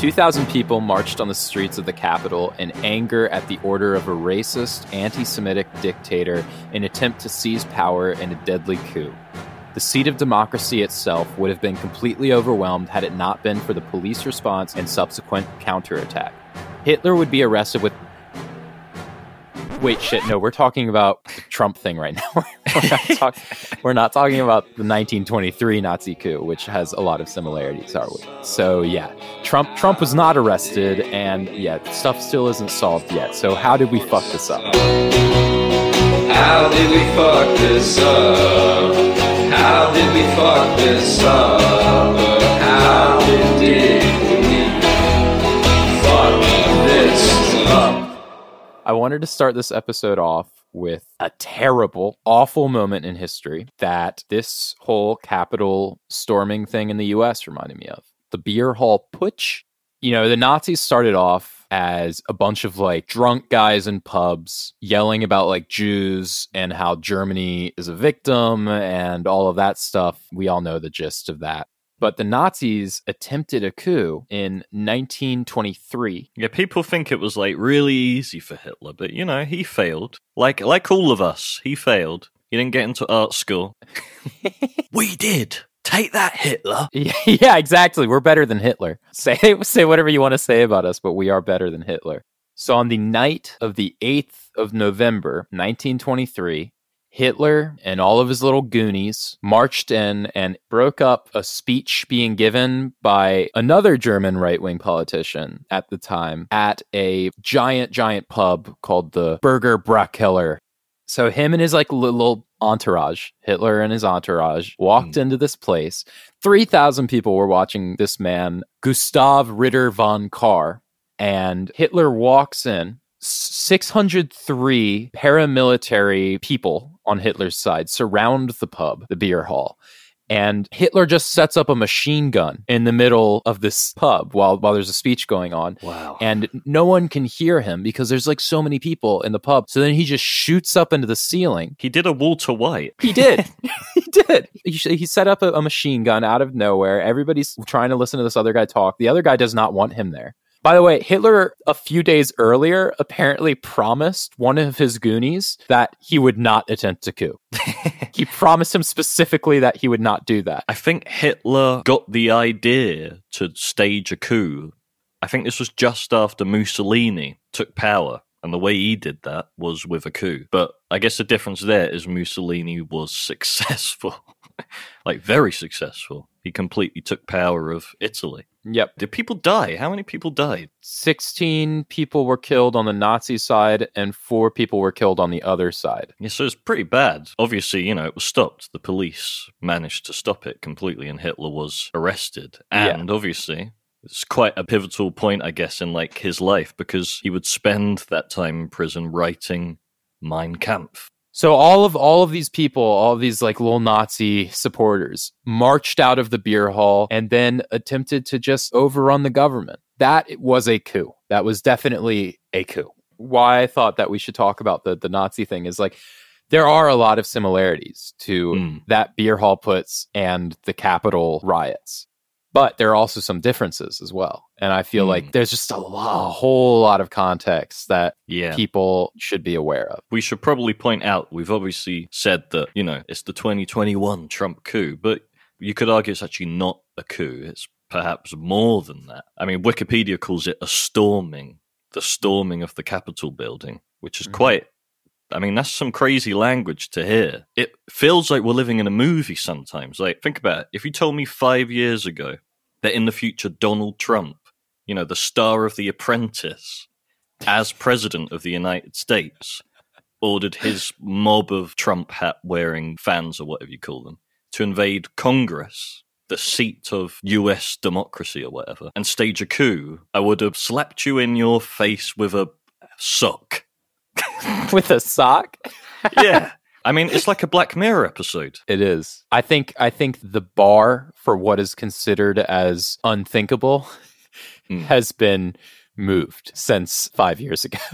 2,000 people marched on the streets of the capital in anger at the order of a racist, anti Semitic dictator in attempt to seize power in a deadly coup. The seat of democracy itself would have been completely overwhelmed had it not been for the police response and subsequent counterattack. Hitler would be arrested with Wait, shit. No, we're talking about the Trump thing right now. we're, not talk- we're not talking about the 1923 Nazi coup, which has a lot of similarities, are we? So yeah, Trump Trump was not arrested, and yeah, stuff still isn't solved yet. So how did we fuck this up? How did we fuck this up? How did we fuck this up? I wanted to start this episode off with a terrible, awful moment in history that this whole Capitol storming thing in the US reminded me of. The beer hall putsch. You know, the Nazis started off as a bunch of like drunk guys in pubs yelling about like Jews and how Germany is a victim and all of that stuff. We all know the gist of that. But the Nazis attempted a coup in 1923 Yeah, people think it was like really easy for Hitler, but you know, he failed. Like like all of us, he failed. He didn't get into art school. we did. Take that, Hitler. Yeah, yeah, exactly. We're better than Hitler. Say say whatever you want to say about us, but we are better than Hitler. So on the night of the 8th of November, 1923, Hitler and all of his little goonies marched in and broke up a speech being given by another German right wing politician at the time at a giant, giant pub called the Bürgerbräukeller. So him and his like little entourage, Hitler and his entourage, walked hmm. into this place. 3,000 people were watching this man, Gustav Ritter von Kahr. And Hitler walks in. 603 paramilitary people on Hitler's side surround the pub, the beer hall. And Hitler just sets up a machine gun in the middle of this pub while while there's a speech going on. Wow. And no one can hear him because there's like so many people in the pub. So then he just shoots up into the ceiling. He did a Walter White. He did. he did. He, he set up a, a machine gun out of nowhere. Everybody's trying to listen to this other guy talk. The other guy does not want him there. By the way, Hitler, a few days earlier, apparently promised one of his Goonies that he would not attempt a coup. he promised him specifically that he would not do that. I think Hitler got the idea to stage a coup. I think this was just after Mussolini took power. And the way he did that was with a coup. But I guess the difference there is Mussolini was successful. like, very successful. He completely took power of Italy. Yep. Did people die? How many people died? 16 people were killed on the Nazi side and four people were killed on the other side. Yeah, so it's pretty bad. Obviously, you know, it was stopped. The police managed to stop it completely, and Hitler was arrested. Yeah. And obviously, it's quite a pivotal point, I guess, in like his life because he would spend that time in prison writing Mein Kampf. So all of all of these people, all these like little Nazi supporters marched out of the beer hall and then attempted to just overrun the government. That was a coup. That was definitely a coup. Why I thought that we should talk about the the Nazi thing is like there are a lot of similarities to Mm. that beer hall putsch and the Capitol riots. But there are also some differences as well. And I feel Mm. like there's just a, lot, a whole lot of context that Yeah. people should be aware of. we should probably point out we've obviously said that, you know, it's the 2021 Trump coup, but you could argue it's actually not a coup. It's perhaps more than that. I mean, Wikipedia calls it a storming, the storming of the Capitol building, which is Mhm. quite. I mean, that's some crazy language to hear. It feels like we're living in a movie sometimes. Like, think about it. If you told me five years ago that in the future Donald Trump, you know, the star of The Apprentice, as president of the United States, ordered his mob of Trump hat wearing fans or whatever you call them to invade Congress, the seat of US democracy or whatever, and stage a coup, I would have slapped you in your face with a sock. With a sock? Yeah. I mean, it's like a Black Mirror episode. It is. I think I think the bar for what is considered as unthinkable Hmm. has been moved since five years ago.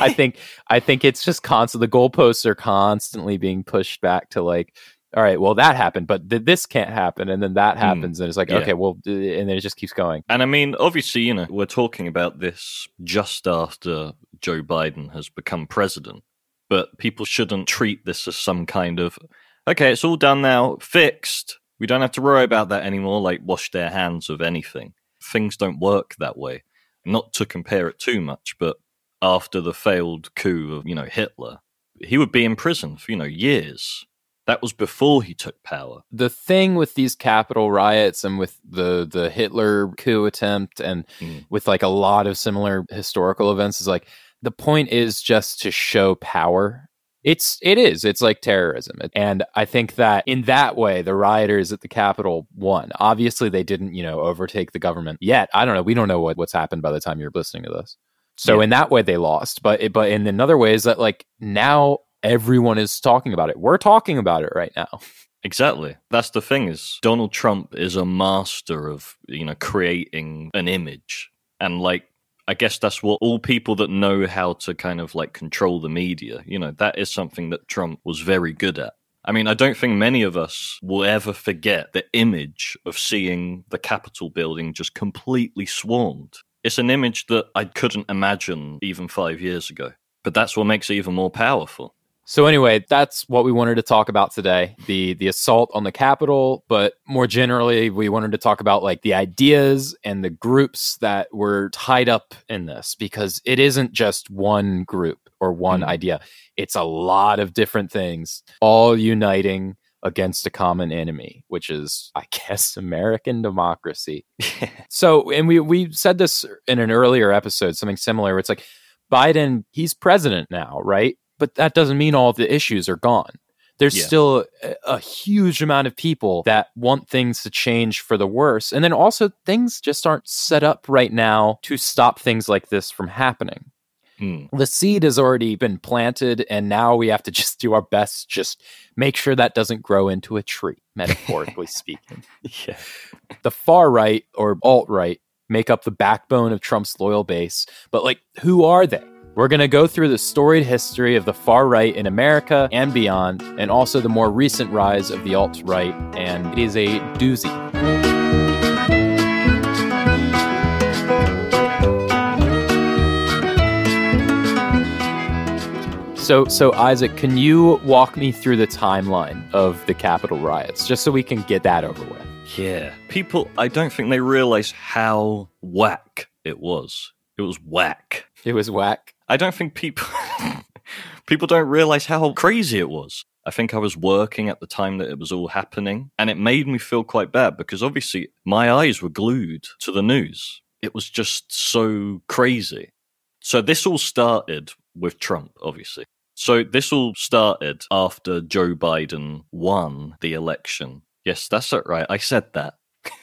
I think I think it's just constant. The goalposts are constantly being pushed back to like all right, well that happened, but th- this can't happen, and then that Hmm. happens, and it's like Yeah. okay, well, and then it just keeps going. And I mean, obviously, you know, we're talking about this just after Joe Biden has become president, but people shouldn't treat this as some kind of, okay, it's all done now, fixed. We don't have to worry about that anymore, like wash their hands of anything. Things don't work that way. Not to compare it too much, but after the failed coup of, you know, Hitler, he would be in prison for, you know, years. That was before he took power. The thing with these Capitol riots and with the the Hitler coup attempt and Mm. with like a lot of similar historical events is like the point is just to show power. It's it is it's like terrorism, and I think that in that way the rioters at the Capitol won. Obviously, they didn't you know overtake the government yet. I don't know. We don't know what, what's happened by the time you're listening to this. So Yeah. in that way they lost, but it- but in another way is that like now everyone is talking about it. We're talking about it right now. Exactly. That's the thing is Donald Trump is a master of, you know, creating an image. And like I guess that's what all people that know how to kind of like control the media, you know, that is something that Trump was very good at. I mean, I don't think many of us will ever forget the image of seeing the Capitol building just completely swarmed. It's an image that I couldn't imagine even five years ago. But that's what makes it even more powerful. So anyway, that's what we wanted to talk about today. The the assault on the Capitol, but more generally, we wanted to talk about like the ideas and the groups that were tied up in this because it isn't just one group or one Mhm. idea. It's a lot of different things all uniting against a common enemy, which is I guess American democracy. So, and we we said this in an earlier episode, something similar. Where it's like Biden, he's president now, right? But that doesn't mean all of the issues are gone. There's Yeah. still a, a huge amount of people that want things to change for the worse, and then also things just aren't set up right now to stop things like this from happening. Hmm. The seed has already been planted, and now we have to just do our best, just make sure that doesn't grow into a tree, metaphorically speaking Yeah. the far right or alt right make up the backbone of Trump's loyal base. But like, who are they? We're going to go through the storied history of the far right in America and beyond, and also the more recent rise of the alt right. And it is a doozy. So, so Isaac, can you walk me through the timeline of the Capitol riots, just so we can get that over with? Yeah. People, I don't think they realize how whack it was. It was whack. It was whack. I don't think people people don't realize how crazy it was. I think I was working at the time that it was all happening, and it made me feel quite bad because obviously my eyes were glued to the news. It was just so crazy. So this all started with Trump, obviously. So this all started after Joe Biden won the election. Yes, that's it, right. I said that.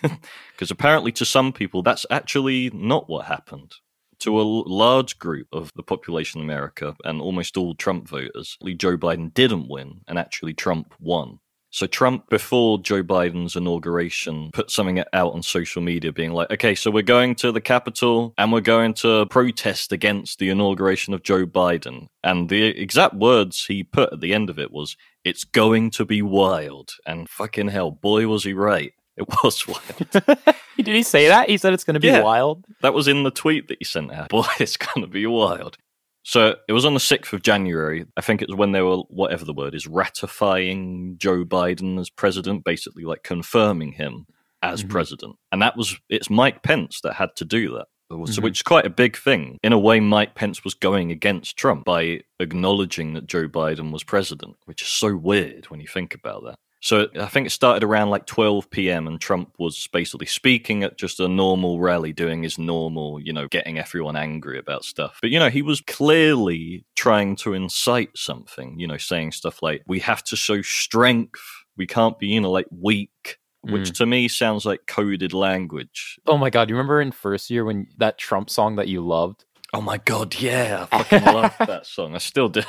Because apparently, to some people, that's actually not what happened to a large group of the population in America and almost all Trump voters, Joe Biden didn't win and actually Trump won. So Trump, before Joe Biden's inauguration, put something out on social media being like, okay, so we're going to the Capitol and we're going to protest against the inauguration of Joe Biden. And the exact words he put at the end of it was, it's going to be wild. And fucking hell, boy, was he right. It was wild. Did he say that? He said it's going to be Yeah. wild. That was in the tweet that he sent out. Boy, it's going to be wild. So it was on the 6th of January. I think it was when they were, whatever the word is, ratifying Joe Biden as president, basically like confirming him as Mhm. president. And that was, it's Mike Pence that had to do that. So, Mhm. which is quite a big thing. In a way, Mike Pence was going against Trump by acknowledging that Joe Biden was president, which is so weird when you think about that. So I think it started around like 12 p.m. and Trump was basically speaking at just a normal rally, doing his normal, you know, getting everyone angry about stuff. But, you know, he was clearly trying to incite something, you know, saying stuff like, we have to show strength. We can't be, you know, like weak, which mm. to me sounds like coded language. Oh my god! You remember in first year when that Trump song that you loved? Oh my God, yeah. I fucking love that song. I still do.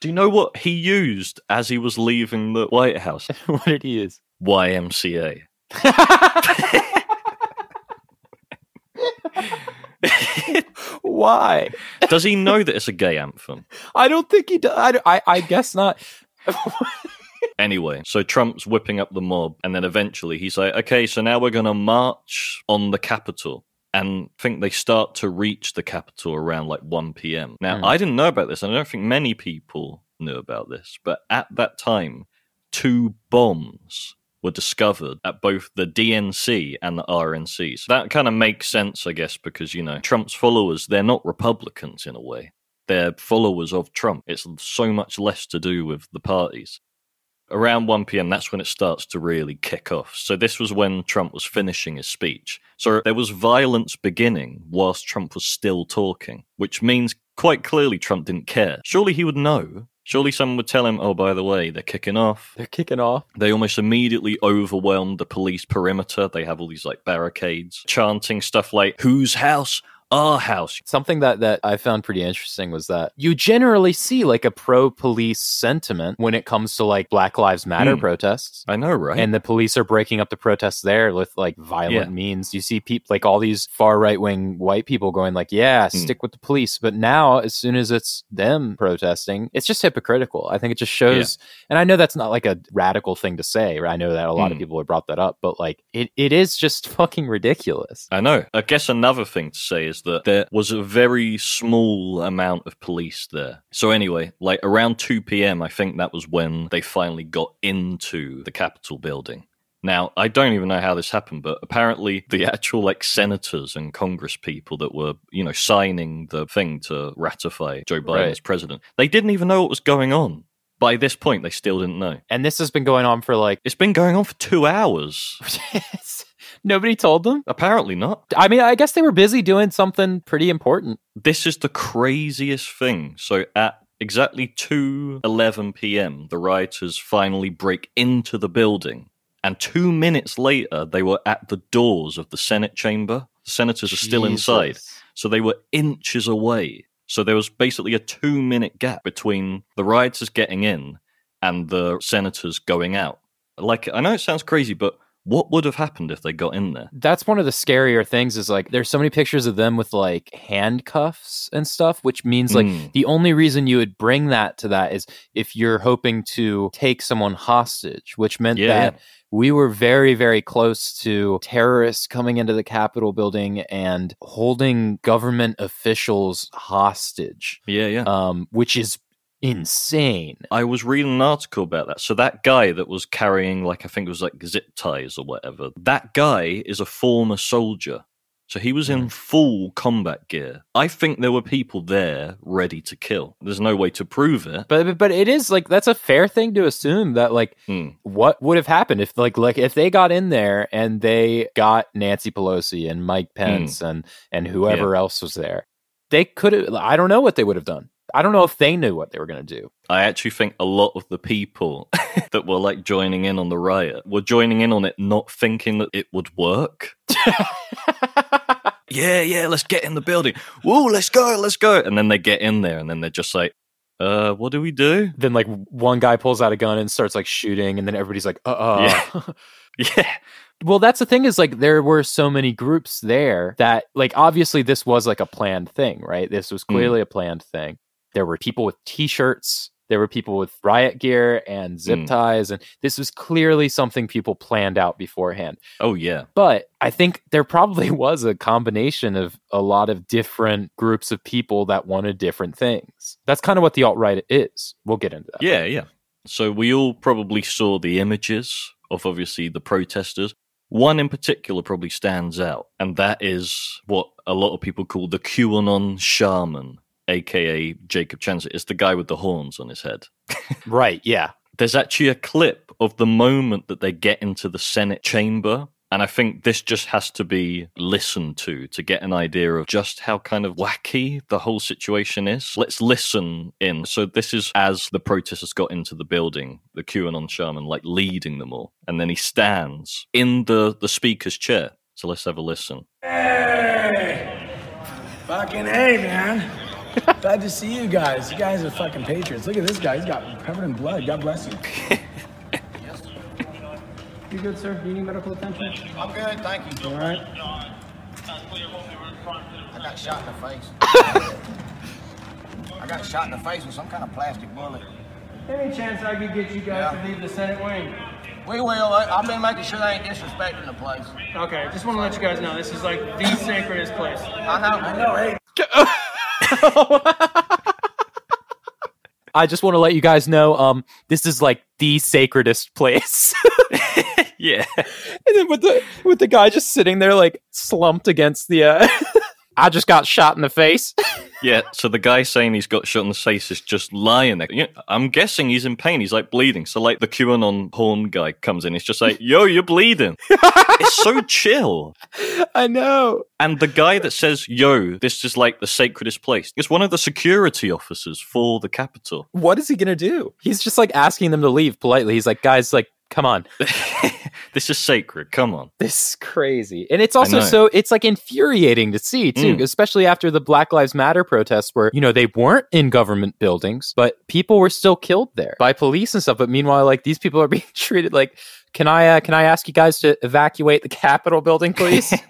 Do you know what he used as he was leaving the White House? what did he use? YMCA. Why? Does he know that it's a gay anthem? I don't think he does. I, I, I guess not. Anyway, so Trump's whipping up the mob, and then eventually he's like, okay, so now we're going to march on the Capitol. And I think they start to reach the Capitol around like 1 p.m. Now, Hmm. I didn't know about this, and I don't think many people knew about this, but at that time, two bombs were discovered at both the DNC and the RNC. So that kind of makes sense, I guess, because, you know, Trump's followers, they're not Republicans in a way. They're followers of Trump. It's so much less to do with the parties around 1 p.m., that's when it starts to really kick off. So, this was when Trump was finishing his speech. So, there was violence beginning whilst Trump was still talking, which means quite clearly Trump didn't care. Surely he would know. Surely someone would tell him, oh, by the way, they're kicking off. They're kicking off. They almost immediately overwhelmed the police perimeter. They have all these like barricades, chanting stuff like, whose house? Our house. Something that, that I found pretty interesting was that you generally see like a pro police sentiment when it comes to like Black Lives Matter Hmm. protests. I know, right? And the police are breaking up the protests there with like violent Yeah. means. You see people like all these far right wing white people going like, "Yeah, Hmm. stick with the police." But now, as soon as it's them protesting, it's just hypocritical. I think it just shows. And I know that's not like a radical thing to say. I know that a lot of Hmm. people have brought that up, but like it, it is just fucking ridiculous. I know. I guess another thing to say is that there was a very small amount of police there. So anyway, like around 2 p.m., I think that was when they finally got into the Capitol building. Now, I don't even know how this happened, but apparently the actual like senators and Congress people that were, you know, signing the thing to ratify Joe Biden Right. as president, they didn't even know what was going on. By this point, they still didn't know. And this has been going on for like It's been going on for two hours. nobody told them. Apparently not. I mean, I guess they were busy doing something pretty important. this is the craziest thing. So at exactly 2:11 p.m., the rioters finally break into the building, and 2 minutes later they were at the doors of the Senate chamber. The senators are still inside. So they were inches away. So there was basically a 2-minute gap between the rioters getting in and the senators going out. Like I know it sounds crazy, but what would have happened if they got in there? That's one of the scarier things is like there's so many pictures of them with like handcuffs and stuff, which means like Mm. the only reason you would bring that to that is if you're hoping to take someone hostage, which meant Yeah, that yeah. we were very, very close to terrorists coming into the Capitol building and holding government officials hostage, Yeah, yeah. um, which is insane. I was reading an article about that. So that guy that was carrying like I think it was like zip ties or whatever. That guy is a former soldier. So he was in full combat gear. I think there were people there ready to kill. There's no way to prove it. But but it is like that's a fair thing to assume that like Hmm. what would have happened if like like if they got in there and they got Nancy Pelosi and Mike Pence and and whoever else was there. They could have I don't know what they would have done. I don't know if they knew what they were going to do. I actually think a lot of the people that were like joining in on the riot were joining in on it not thinking that it would work. yeah, yeah, let's get in the building. Whoa, let's go, let's go. And then they get in there and then they're just like, uh, what do we do? then like one guy pulls out a gun and starts like shooting and then everybody's like uh uh Yeah. Well, that's the thing is like there were so many groups there that like obviously this was like a planned thing, right? This was clearly a planned thing. There were people with t-shirts, there were people with riot gear and zip Mm. ties and this was clearly something people planned out beforehand. Oh, yeah. But I think there probably was a combination of a lot of different groups of people that wanted different things. That's kind of what the alt-right is. We'll get into that. Yeah, yeah. So we all probably saw the images of obviously the protesters. One in particular probably stands out, and that is what a lot of people call the QAnon shaman, aka Jacob Chansley. It's the guy with the horns on his head. Right, yeah. There's actually a clip of the moment that they get into the Senate chamber. And I think this just has to be listened to to get an idea of just how kind of wacky the whole situation is. Let's listen in. So this is as the protesters got into the building, the QAnon shaman like leading them all. And then he stands in the, the speaker's chair. So let's have a listen. Hey! Fucking hey, man. Glad to see you guys. You guys are fucking patriots. Look at this guy. He's got covered in blood. God bless you. You good, sir? Do you need medical attention? I'm good, thank you. All right. I got shot in the face. I got shot in the face with some kind of plastic bullet. Any chance I could get you guys Yeah. to leave the Senate wing? We will. I, I've been making sure they ain't disrespecting the place. Okay, just want to let you guys know this is like the sacredest place. I know. I know. Hey, I just want to let you guys know, um, this is like the sacredest place. Yeah. and then with the with the guy just sitting there like slumped against the uh I just got shot in the face. Yeah, so the guy saying he's got shot in the face is just lying there. I'm guessing he's in pain. He's like bleeding. So like the QAnon horn guy comes in. He's just like, "Yo, you're bleeding." it's so chill. I know. And the guy that says, "Yo, this is like the sacredest place," is one of the security officers for the Capitol. What is he gonna do? He's just like asking them to leave politely. He's like, guys, like, come on. this is sacred. Come on. This is crazy. And it's also so it's like infuriating to see too, Mm. especially after the Black Lives Matter protests where, you know, they weren't in government buildings, but people were still killed there by police and stuff. But meanwhile, like these people are being treated like can I uh, can I ask you guys to evacuate the Capitol building, please?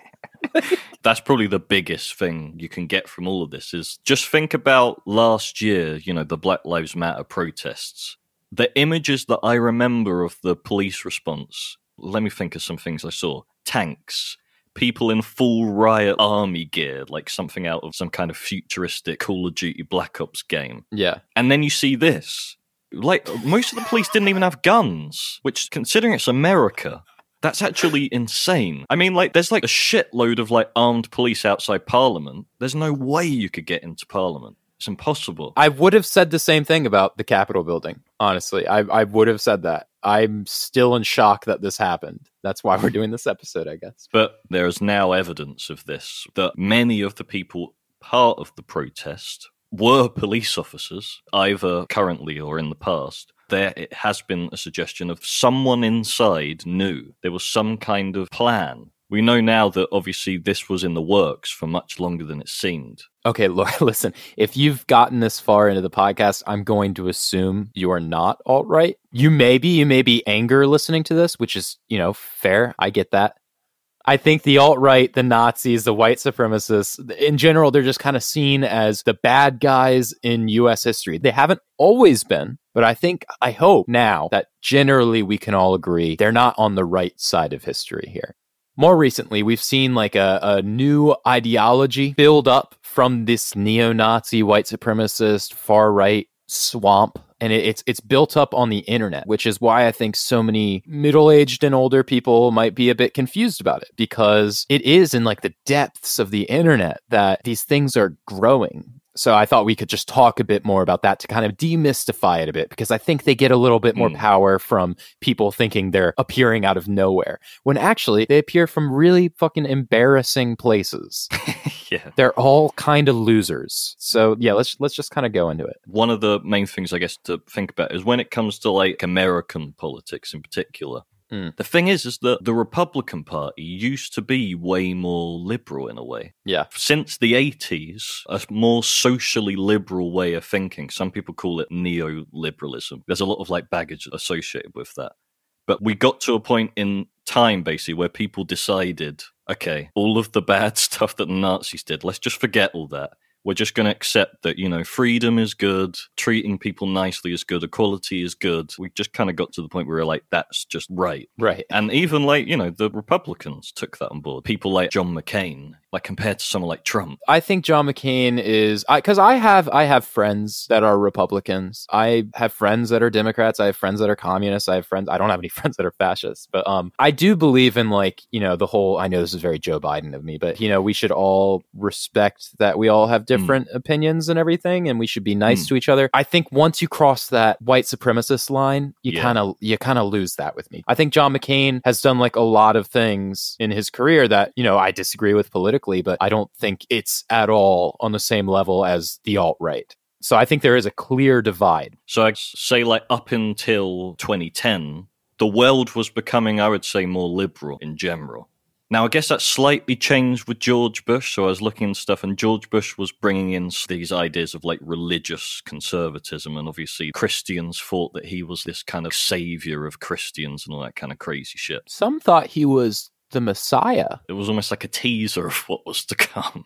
That's probably the biggest thing you can get from all of this is just think about last year, you know, the Black Lives Matter protests. The images that I remember of the police response, let me think of some things I saw. Tanks, people in full riot army gear, like something out of some kind of futuristic Call of Duty Black Ops game. yeah. And then you see this. Like, most of the police didn't even have guns, which, considering it's America, that's actually insane. I mean, like, there's like a shitload of like armed police outside Parliament. There's no way you could get into Parliament. It's impossible. I would have said the same thing about the Capitol building. Honestly, I, I would have said that. I'm still in shock that this happened. That's why we're doing this episode, I guess. But there is now evidence of this that many of the people part of the protest were police officers, either currently or in the past. There it has been a suggestion of someone inside knew there was some kind of plan. We know now that obviously this was in the works for much longer than it seemed. Okay, Laura, listen, if you've gotten this far into the podcast, I'm going to assume you are not alt right. You may be, you may be anger listening to this, which is, you know, fair. I get that. I think the alt right, the Nazis, the white supremacists, in general, they're just kind of seen as the bad guys in US history. They haven't always been, but I think, I hope now that generally we can all agree they're not on the right side of history here. More recently, we've seen like a, a new ideology build up from this neo Nazi, white supremacist, far right swamp. And it, it's it's built up on the internet, which is why I think so many middle aged and older people might be a bit confused about it because it is in like the depths of the internet that these things are growing. So I thought we could just talk a bit more about that to kind of demystify it a bit because I think they get a little bit more Mm. power from people thinking they're appearing out of nowhere when actually they appear from really fucking embarrassing places. yeah. they're all kind of losers. So yeah, let's let's just kind of go into it. One of the main things I guess to think about is when it comes to like American politics in particular. Mm. The thing is, is that the Republican Party used to be way more liberal in a way. Yeah. Since the 80s, a more socially liberal way of thinking. Some people call it neoliberalism. There's a lot of like baggage associated with that. But we got to a point in time, basically, where people decided okay, all of the bad stuff that the Nazis did, let's just forget all that. We're just going to accept that, you know, freedom is good, treating people nicely is good, equality is good. We just kind of got to the point where we're like, that's just right. Right. And even like, you know, the Republicans took that on board. People like John McCain, like compared to someone like Trump. I think John McCain is I because I have I have friends that are Republicans. I have friends that are Democrats. I have friends that are communists. I have friends. I don't have any friends that are fascists. But um, I do believe in like you know the whole. I know this is very Joe Biden of me, but you know we should all respect that we all have different opinions and everything, and we should be nice Mm. to each other. I think once you cross that white supremacist line, you Yeah. kind of you kind of lose that with me. I think John McCain has done like a lot of things in his career that you know I disagree with politically, but I don't think it's at all on the same level as the alt right. So I think there is a clear divide. So I'd say, like, up until 2010, the world was becoming, I would say, more liberal in general. Now, I guess that slightly changed with George Bush. So I was looking at stuff, and George Bush was bringing in these ideas of like religious conservatism. And obviously, Christians thought that he was this kind of savior of Christians and all that kind of crazy shit. Some thought he was the Messiah. It was almost like a teaser of what was to come.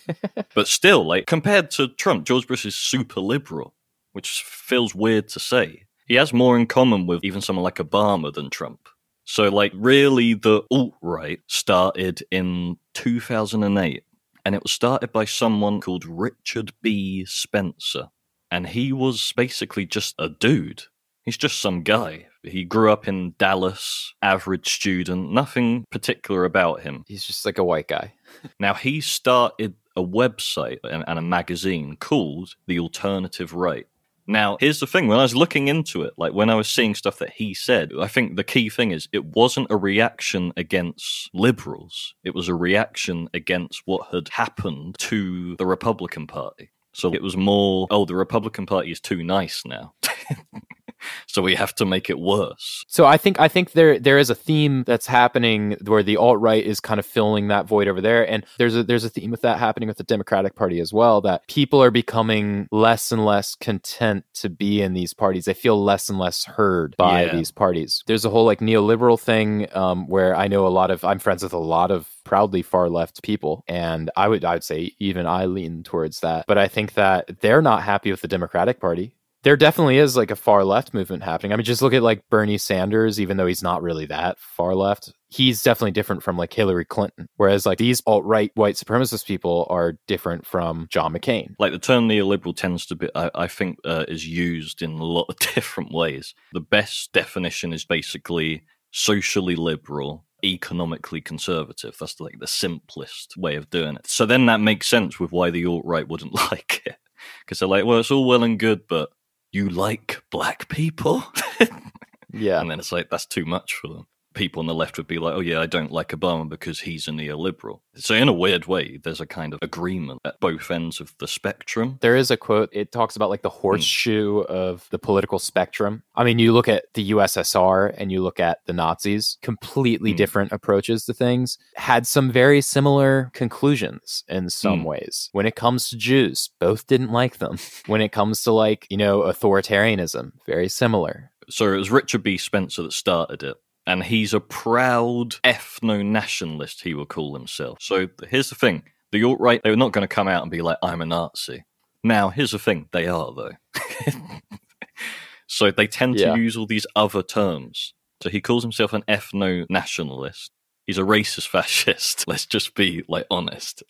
but still, like compared to Trump, George Bush is super liberal, which feels weird to say. He has more in common with even someone like Obama than Trump. So, like, really, the alt right started in 2008, and it was started by someone called Richard B. Spencer. And he was basically just a dude. He's just some guy. He grew up in Dallas, average student, nothing particular about him. He's just like a white guy. Now, he started a website and, and a magazine called The Alternative Right. Now, here's the thing when I was looking into it, like when I was seeing stuff that he said, I think the key thing is it wasn't a reaction against liberals, it was a reaction against what had happened to the Republican Party. So it was more, oh, the Republican Party is too nice now. so we have to make it worse. So I think I think there there is a theme that's happening where the alt right is kind of filling that void over there, and there's a there's a theme with that happening with the Democratic Party as well. That people are becoming less and less content to be in these parties. They feel less and less heard by Yeah. these parties. There's a whole like neoliberal thing um, where I know a lot of I'm friends with a lot of proudly far left people, and I would I would say even I lean towards that. But I think that they're not happy with the Democratic Party there definitely is like a far left movement happening. I mean, just look at like Bernie Sanders, even though he's not really that far left. He's definitely different from like Hillary Clinton. Whereas like these alt right white supremacist people are different from John McCain. Like the term neoliberal tends to be, I, I think, uh, is used in a lot of different ways. The best definition is basically socially liberal, economically conservative. That's like the simplest way of doing it. So then that makes sense with why the alt right wouldn't like it. Because they're like, well, it's all well and good, but you like black people? Yeah. And then it's like, that's too much for them. People on the left would be like, oh, yeah, I don't like Obama because he's a neoliberal. So, in a weird way, there's a kind of agreement at both ends of the spectrum. There is a quote. It talks about like the horseshoe of the political spectrum. I mean, you look at the USSR and you look at the Nazis, completely Hmm. different approaches to things, had some very similar conclusions in some Hmm. ways. When it comes to Jews, both didn't like them. When it comes to like, you know, authoritarianism, very similar. So, it was Richard B. Spencer that started it. And he's a proud ethno nationalist, he will call himself. So, here's the thing the alt right, they were not going to come out and be like, I'm a Nazi. Now, here's the thing they are, though. so, they tend Yeah. to use all these other terms. So, he calls himself an ethno nationalist. He's a racist fascist. Let's just be like honest.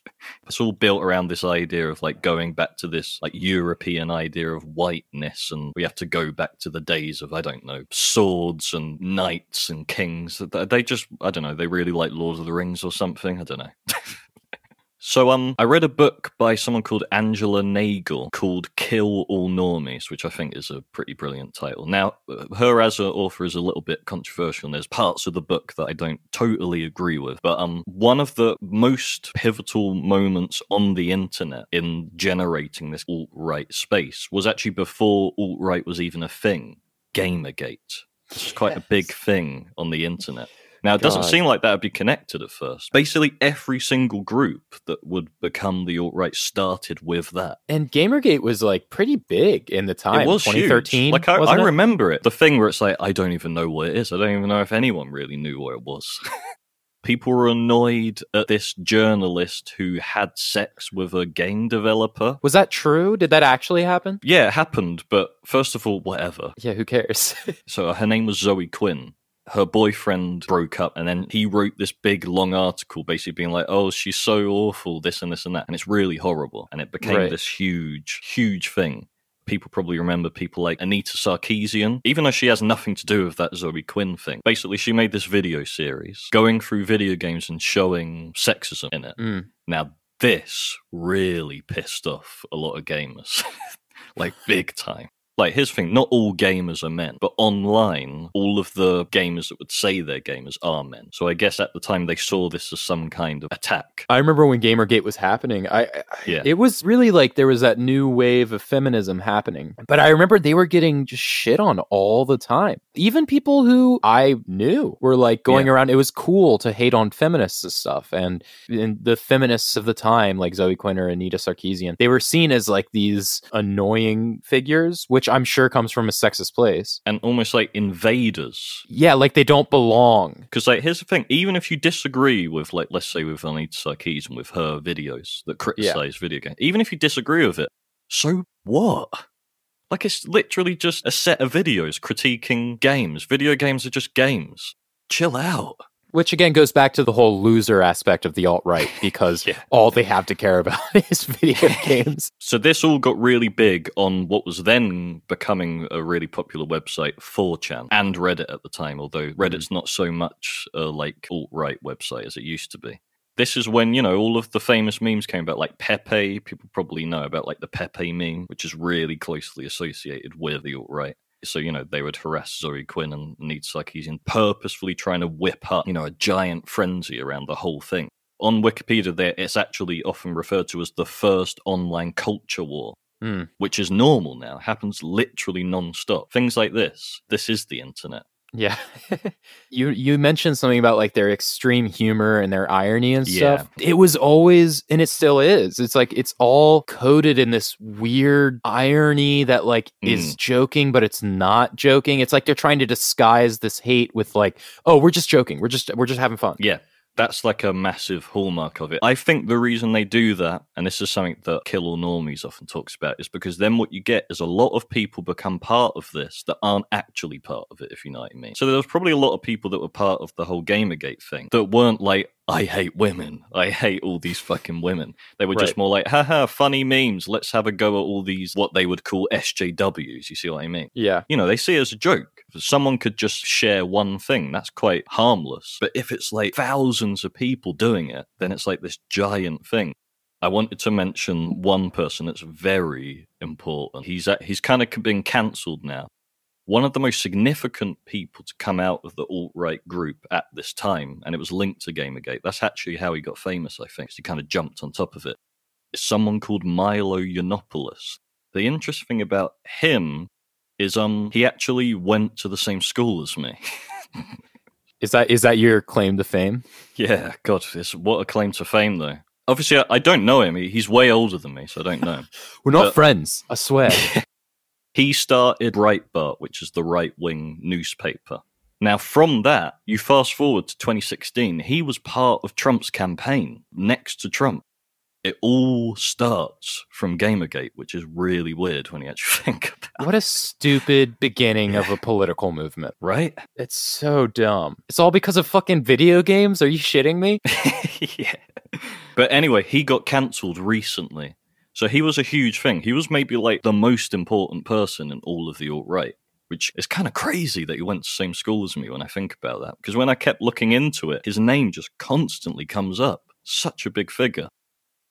It's all built around this idea of like going back to this like European idea of whiteness, and we have to go back to the days of I don't know swords and knights and kings. They just I don't know. They really like Lord of the Rings or something. I don't know. So um, I read a book by someone called Angela Nagle called "Kill All Normies," which I think is a pretty brilliant title. Now, her as an author is a little bit controversial, and there's parts of the book that I don't totally agree with. But um, one of the most pivotal moments on the internet in generating this alt right space was actually before alt right was even a thing. Gamergate. This is quite a big thing on the internet. Now, it doesn't seem like that would be connected at first. Basically, every single group that would become the alt right started with that. And Gamergate was like pretty big in the time. it was 2013. huge. Like I, I it? remember it. The thing where it's like I don't even know what it is. I don't even know if anyone really knew what it was. People were annoyed at this journalist who had sex with a game developer. Was that true? Did that actually happen? Yeah, it happened, but first of all, whatever. Yeah, who cares? So her name was Zoe Quinn. Her boyfriend broke up, and then he wrote this big long article basically being like, Oh, she's so awful, this and this and that. And it's really horrible. And it became Right. this huge, huge thing. People probably remember people like Anita Sarkeesian, even though she has nothing to do with that Zoe Quinn thing. Basically, she made this video series going through video games and showing sexism in it. Mm. Now, this really pissed off a lot of gamers, like big time. Like, here's the thing not all gamers are men, but online, all of the gamers that would say they're gamers are men. So I guess at the time they saw this as some kind of attack. I remember when Gamergate was happening. I, I Yeah. it was really like there was that new wave of feminism happening. But I remember they were getting just shit on all the time. Even people who I knew were like going Yeah. around. It was cool to hate on feminists and stuff. And, and the feminists of the time, like Zoe Quinn or Anita Sarkeesian, they were seen as like these annoying figures, which which I'm sure comes from a sexist place. and almost like invaders. Yeah, like they don't belong. Because like here's the thing, even if you disagree with like let's say with Anita Sarkeesian with her videos that criticize video games, even if you disagree with it, so what? Like it's literally just a set of videos critiquing games. Video games are just games. Chill out. Which again goes back to the whole loser aspect of the alt right because Yeah. all they have to care about is video games. So this all got really big on what was then becoming a really popular website, 4chan, and Reddit at the time, although mm-hmm. Reddit's not so much a like alt-right website as it used to be. This is when, you know, all of the famous memes came about, like Pepe. People probably know about like the Pepe meme, which is really closely associated with the alt-right. So, you know, they would harass Zoe Quinn and Anita Sarkeesian, purposefully trying to whip up, you know, a giant frenzy around the whole thing on Wikipedia, there it's actually often referred to as the first online culture war, Hmm. which is normal now. Happens literally non-stop. Things like this. This is the internet. Yeah. you you mentioned something about like their extreme humor and their irony and stuff. It was always and it still is. It's like it's all coded in this weird irony that like is mm. joking but it's not joking. It's like they're trying to disguise this hate with like, "Oh, we're just joking. We're just we're just having fun." Yeah. That's like a massive hallmark of it. I think the reason they do that, and this is something that Kill All Normies often talks about, is because then what you get is a lot of people become part of this that aren't actually part of it, if you know what I mean. So there was probably a lot of people that were part of the whole Gamergate thing that weren't like, I hate women. I hate all these fucking women. They were just more like, haha, funny memes. Let's have a go at all these, what they would call SJWs. You see what I mean? Yeah. you know, they see it as a joke. If someone could just share one thing, that's quite harmless. But if it's like thousands of people doing it, then it's like this giant thing. I wanted to mention one person that's very important. He's at, he's kind of been cancelled now. One of the most significant people to come out of the alt right group at this time, and it was linked to Gamergate. That's actually how he got famous, I think. 'cause He kind of jumped on top of. It's someone called Milo Yiannopoulos. The interesting thing about him is um he actually went to the same school as me. Is that is that your claim to fame? yeah, God, it's what a claim to fame though. Obviously, I, I don't know him. He, he's way older than me, so I don't know him. We're not But- friends, I swear. he started Breitbart, which is the right wing newspaper. Now, from that, you fast forward to 2016, he was part of Trump's campaign next to Trump. It all starts from Gamergate, which is really weird when you actually think about it, what a stupid beginning of a political movement. right? It's so dumb. It's all because of fucking video games? Are you shitting me? yeah. But anyway, he got cancelled recently. So he was a huge thing. He was maybe like the most important person in all of the alt right, which is kind of crazy that he went to the same school as me when I think about that. Because when I kept looking into it, his name just constantly comes up. Such a big figure.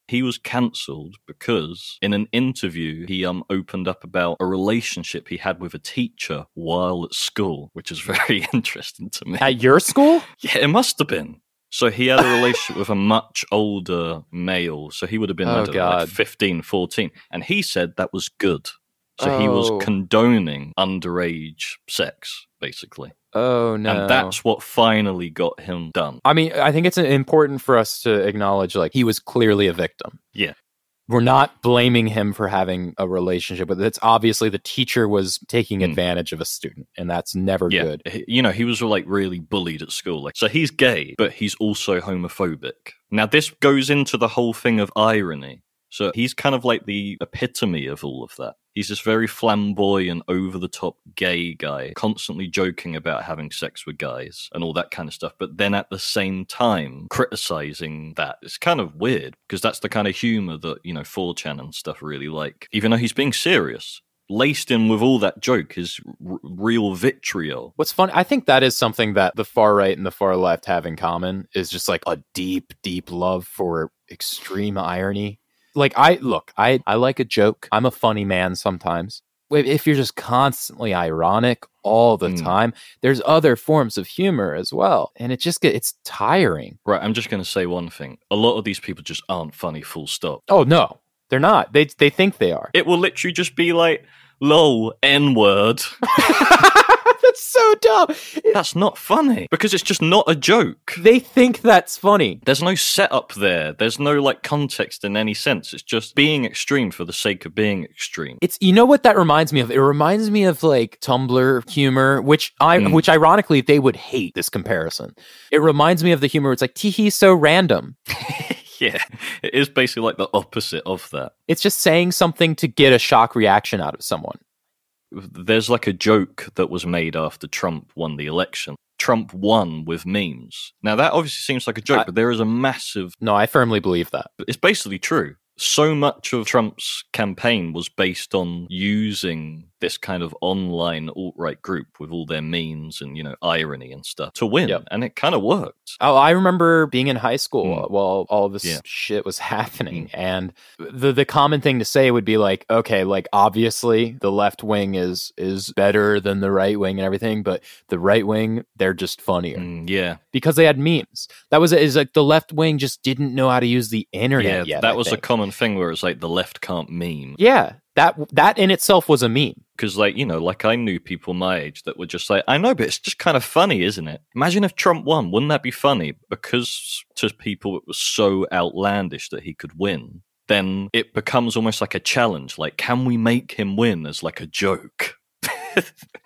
He was cancelled because in an interview he um opened up about a relationship he had with a teacher while at school, which is very interesting to me. At your school? Yeah, it must have been. So he had a relationship with a much older male. So he would have been, Oh, like God. 15, 14. And he said that was good. So he was Oh. condoning underage sex, basically. Oh no. And that's what finally got him done. I mean, I think it's important for us to acknowledge like he was clearly a victim. Yeah. We're not blaming him for having a relationship with it's obviously the teacher was taking Hmm. advantage of a student and that's never Yeah. good. You know, he was like really bullied at school. Like, so he's gay, but he's also homophobic. Now, this goes into the whole thing of irony. So he's kind of like the epitome of all of that. He's this very flamboyant, over the top gay guy, constantly joking about having sex with guys and all that kind of stuff. But then at the same time, criticizing that. It's kind of weird because that's the kind of humor that, you know, 4chan and stuff really like, even though he's being serious. Laced in with all that joke is r- real vitriol. What's fun, I think that is something that the far right and the far left have in common is just like a deep, deep love for extreme irony. Like I look, I I like a joke. I'm a funny man sometimes. If- you're just constantly ironic all the Mm. time, there's other forms of humor as well, and it just get it's tiring. Right, I'm just going to say one thing. A lot of these people just aren't funny, full stop. Oh no, they're not. They they think they are. It will literally just be like, lol, N word. That's so dumb. That's not funny because it's just not a joke. They think that's funny. There's no setup there. There's no like context in any sense. It's just being extreme for the sake of being extreme. It's you know what that reminds me of? It reminds me of like Tumblr humor, which I Mm. which ironically they would hate this comparison. It reminds me of the humor where it's like teehee so random. Yeah, it is basically like the opposite of that. It's just saying something to get a shock reaction out of someone. There's like a joke that was made after Trump won the election. Trump won with memes. Now that obviously seems like a joke, I- but there is a massive No, I firmly believe that. it's basically true. So much of Trump's campaign was based on using this kind of online alt right group with all their memes and, you know, irony and stuff to win. Yep. And it kind of worked. Oh, I remember being in high school Mm. while all this Yeah. shit was happening, and the the common thing to say would be like, okay, like obviously the left wing is is better than the right wing and everything, but the right wing they're just funnier Mm, yeah. because they had memes. That was is like the left wing just didn't know how to use the internet Yeah. yet. that I was a common thing where it's like the left can't meme. yeah. That that in itself was a meme. Because, like, you know, like I knew people my age that were just like, I know, but it's just kind of funny, isn't it? Imagine if Trump won. Wouldn't that be funny? Because to people, it was so outlandish that he could win. Then it becomes almost like a challenge. Like, can we make him win as like a joke?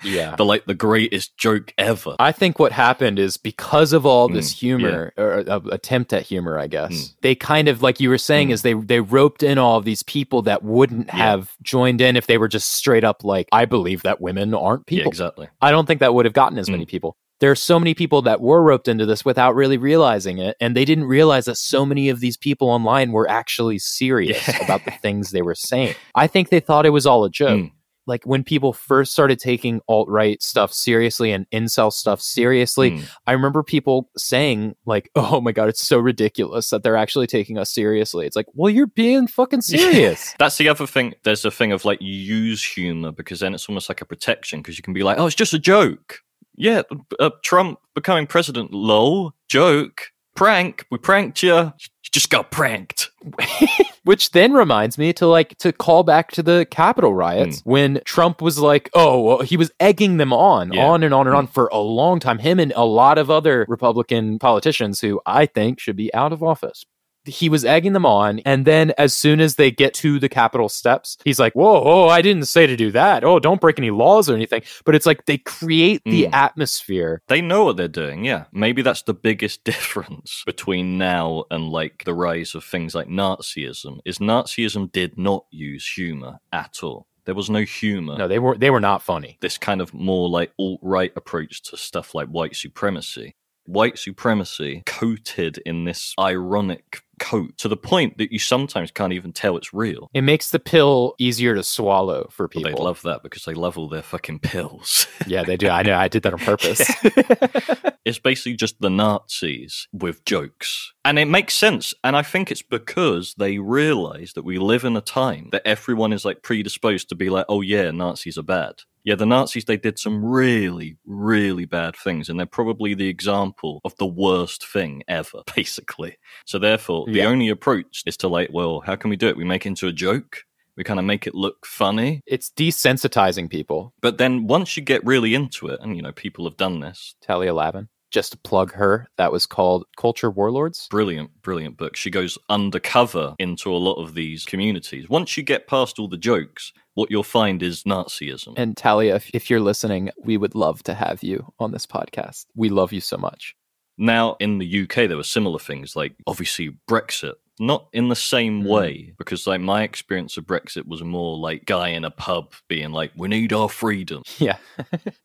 Yeah. the like the greatest joke ever. I think what happened is because of all this Mm, humor or uh, attempt at humor, I guess Mm. they kind of like you were saying Mm. is they they roped in all of these people that wouldn't Yeah. have joined in if they were just straight up like I believe that women aren't yeah, people. exactly. I don't think that would have gotten as many Mm. people. There are so many people that were roped into this without really realizing it, and they didn't realize that so many of these people online were actually serious Yeah. about the things they were saying. I think they thought it was all a joke Mm. Like when people first started taking alt right stuff seriously and incel stuff seriously, Mm. I remember people saying like, "Oh my god, it's so ridiculous that they're actually taking us seriously." It's like, well, you're being fucking serious. That's the other thing. There's a thing of like use humor because then it's almost like a protection because you can be like, oh, it's just a joke. Yeah, uh, Trump becoming president, lol, joke, prank. We pranked you. Just got pranked. Which then reminds me to like to call back to the Capitol riots hmm. when Trump was like, "Oh, well, he was egging them on, Yeah. on and on and on hmm. for a long time." Him and a lot of other Republican politicians who I think should be out of office. He was egging them on, and then as soon as they get to the Capitol steps, he's like, "Whoa, oh, I didn't say to do that. Oh, don't break any laws or anything." But it's like they create the Mm. atmosphere. They know what they're doing. Yeah, maybe that's the biggest difference between now and like the rise of things like Nazism. Is Nazism did not use humor at all. There was no humor. No, they were they were not funny. this kind of more like alt right approach to stuff like white supremacy. White supremacy coated in this ironic coat to the point that you sometimes can't even tell it's real. It makes the pill easier to swallow for people. they love that because they love all their fucking pills. Yeah, they do. I know. I did that on purpose. it's basically just the Nazis with jokes. And it makes sense. And I think it's because they realize that we live in a time that everyone is like predisposed to be like, oh yeah, Nazis are bad. Yeah, the Nazis, they did some really, really bad things. And they're probably the example of the worst thing ever, basically. So therefore, the Yeah. only approach is to like, well, how can we do it? We make it into a joke. We kind of make it look funny. it's desensitizing people. But then once you get really into it, and you know, people have done this, Talia Lavin. Just to plug her, that was called Culture Warlords. brilliant, brilliant book. She goes undercover into a lot of these communities. Once you get past all the jokes, what you'll find is Nazism. And Talia, if, if you're listening, we would love to have you on this podcast. We love you so much. now, in the UK, there were similar things like obviously Brexit. Not in the same Mm. way, because like my experience of Brexit was more like guy in a pub being like, "We need our freedom," Yeah.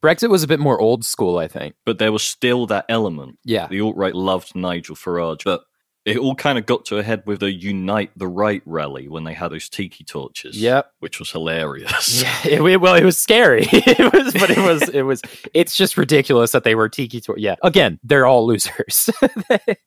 Brexit was a bit more old school, I think. but there was still that element. Yeah. The alt right loved Nigel Farage, but it all kind of got to a head with the Unite the Right rally when they had those tiki torches. Yep. which was hilarious. Yeah, it, well, it was scary. it was, but it was, it was. It's just ridiculous that they were tiki tour. Yeah, again, they're all losers.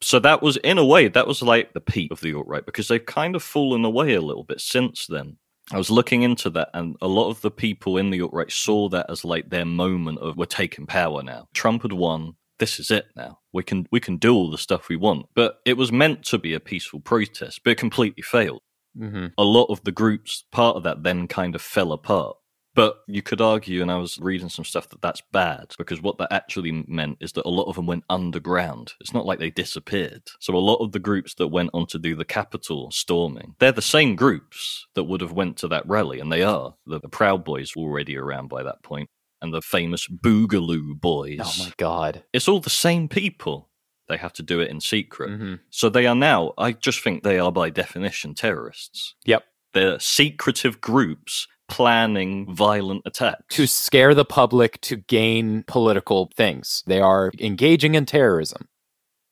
So that was, in a way, that was like the peak of the alt right because they've kind of fallen away a little bit since then. I was looking into that, and a lot of the people in the alt right saw that as like their moment of we're taking power now. Trump had won. This is it now. We can we can do all the stuff we want. But it was meant to be a peaceful protest, but it completely failed. hmm A lot of the groups part of that then kind of fell apart. But you could argue, and I was reading some stuff that that's bad because what that actually meant is that a lot of them went underground. It's not like they disappeared. So a lot of the groups that went on to do the Capitol storming, they're the same groups that would have went to that rally, and they are. The, the Proud Boys were already around by that point, and the famous Boogaloo Boys. Oh my god. It's all the same people. They have to do it in secret. Mhm. So they are now, I just think they are by definition terrorists. Yep. They're secretive groups planning violent attacks. To scare the public to gain political things. They are engaging in terrorism.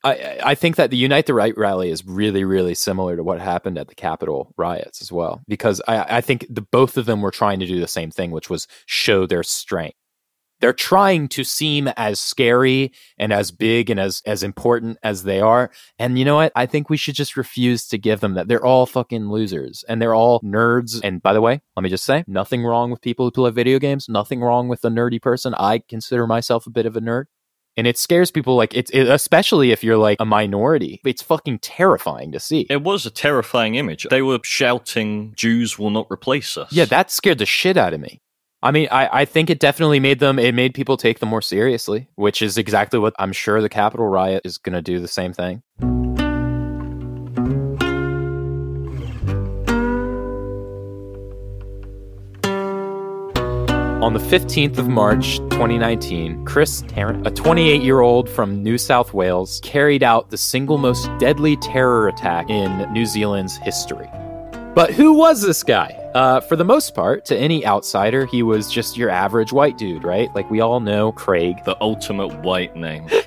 I, I think that the Unite the Right rally is really, really similar to what happened at the Capitol riots as well, because I, I think the both of them were trying to do the same thing, which was show their strength. They're trying to seem as scary and as big and as as important as they are. And you know what? I think we should just refuse to give them that. They're all fucking losers and they're all nerds. And by the way, let me just say, nothing wrong with people who play video games. Nothing wrong with a nerdy person. I consider myself a bit of a nerd. And it scares people like it's it, especially if you're like a minority. It's fucking terrifying to see. It was a terrifying image. They were shouting, Jews will not replace us. Yeah, that scared the shit out of me. I mean, I, I think it definitely made them, it made people take them more seriously, which is exactly what I'm sure the Capitol riot is going to do the same thing. On the 15th of March 2019, Chris Tarrant, a 28 year old from New South Wales, carried out the single most deadly terror attack in New Zealand's history. But who was this guy? Uh, for the most part, to any outsider, he was just your average white dude, right? Like we all know Craig. The ultimate white name.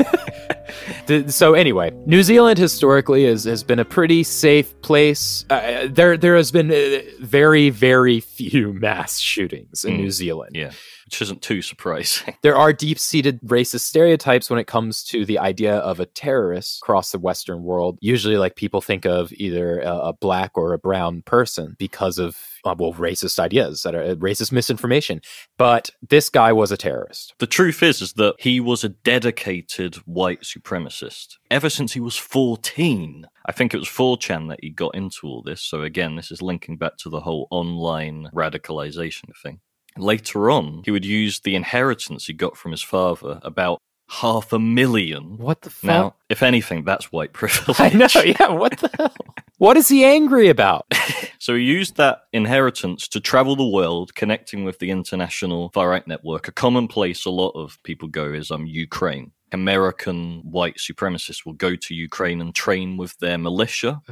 So anyway, New Zealand historically has, has been a pretty safe place. Uh, there there has been uh, very very few mass shootings in Mm. New Zealand. yeah. Which isn't too surprising. There are deep seated racist stereotypes when it comes to the idea of a terrorist across the Western world. Usually, like people think of either a, a black or a brown person because of, uh, well, racist ideas that are racist misinformation. But this guy was a terrorist. The truth is, is that he was a dedicated white supremacist ever since he was 14. I think it was 4chan that he got into all this. So again, this is linking back to the whole online radicalization thing. Later on, he would use the inheritance he got from his father, about half a million. What the fuck? Now, if anything, that's white privilege. I know, yeah, what the hell? What is he angry about? So he used that inheritance to travel the world, connecting with the international far right network. A common place a lot of people go is um Ukraine. American white supremacists will go to Ukraine and train with their militia,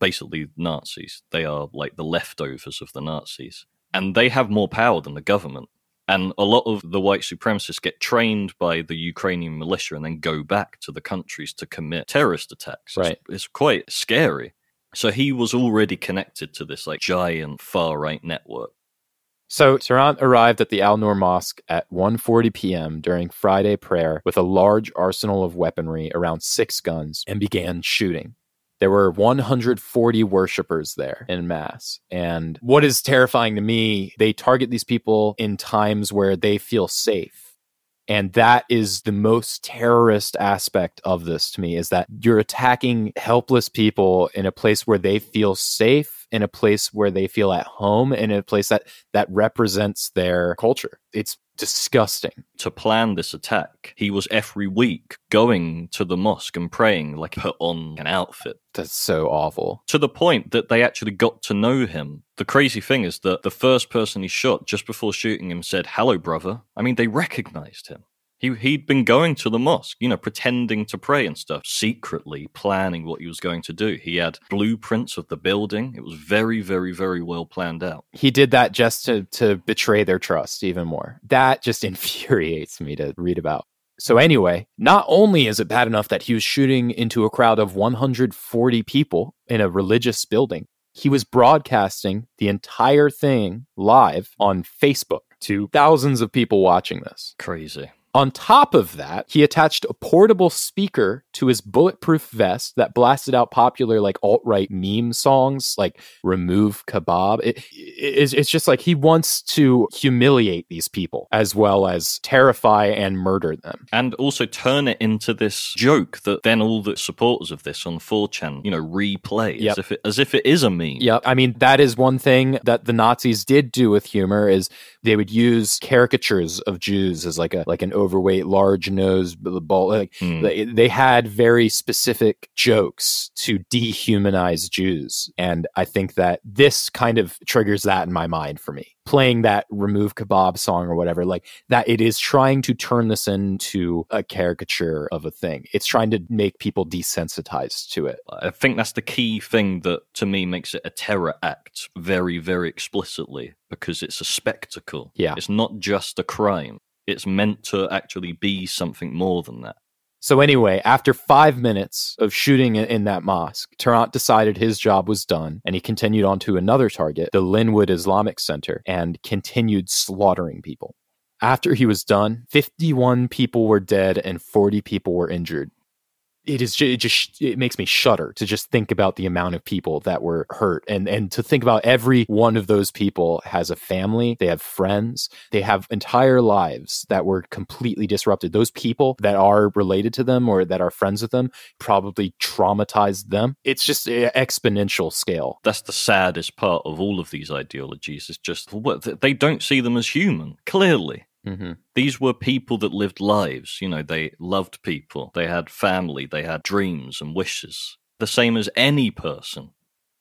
basically Nazis. They are like the leftovers of the Nazis. And they have more power than the government. And a lot of the white supremacists get trained by the Ukrainian militia and then go back to the countries to commit terrorist attacks. It's- Right. It's, quite scary. So he was already connected to this like giant far right network. So Tarrant arrived at the Al Noor Mosque at 1:40 p.m. during Friday prayer with a large arsenal of weaponry, around six guns, and began shooting. There were 140 worshippers there in mass. And what is terrifying to me, they target these people in times where they feel safe. And that is the most terrorist aspect of this to me is that you're attacking helpless people in a place where they feel safe, in a place where they feel at home, in a place that that represents their culture. It's disgusting. To plan this attack, he was every week going to the mosque and praying like put on an outfit. That's so awful. to the point that they actually got to know him. The crazy thing is that the first person he shot just before shooting him said, Hello, brother. I mean, they recognized him. He, he'd been going to the mosque, you know, pretending to pray and stuff, secretly planning what he was going to do. He had blueprints of the building. It was very, very, very well planned out. He did that just to to betray their trust even more. That just infuriates me to read about. So anyway, not only is it bad enough that he was shooting into a crowd of 140 people in a religious building, he was broadcasting the entire thing live on Facebook to thousands of people watching this. Crazy. On top of that, he attached a portable speaker to his bulletproof vest that blasted out popular like alt right meme songs like "Remove Kebab." It, it- it's, just like he wants to humiliate these people as well as terrify and murder them. and also turn it into this joke that then all the supporters of this on 4chan, you know, replay Yep. as if it as if it is a meme. Yep. I mean, that is one thing that the Nazis did do with humor is they would use caricatures of Jews as like a like an overweight, large nose, ball. Like Hmm. they, they had very specific jokes to dehumanize Jews, and I think that this kind of triggers that in my mind for me. Playing that "Remove Kebab" song or whatever, like that, it is trying to turn this into a caricature of a thing. It's trying to make people desensitized to it. I think that's the key thing that to me makes it a terror act very, very explicitly because it's a spectacle. Yeah. It's not just a crime. It's meant to actually be something more than that. So anyway, after five minutes of shooting in- that mosque, Tarrant decided his job was done, and he continued on to another target, the Linwood Islamic Center, and continued slaughtering people. After he was done, 51 people were dead and 40 people were injured. It is it just it makes me shudder to just think about the amount of people that were hurt and and to think about every one of those people has a family, they have friends, they have entire lives that were completely disrupted. Those people that are related to them or that are friends with them probably traumatized them. It's just a exponential scale. That's the saddest part of all of these ideologies. Is just they don't see them as human. Clearly, Mm-hmm. these were people that lived lives. You know, they loved people. They had family. They had dreams and wishes. The same as any person.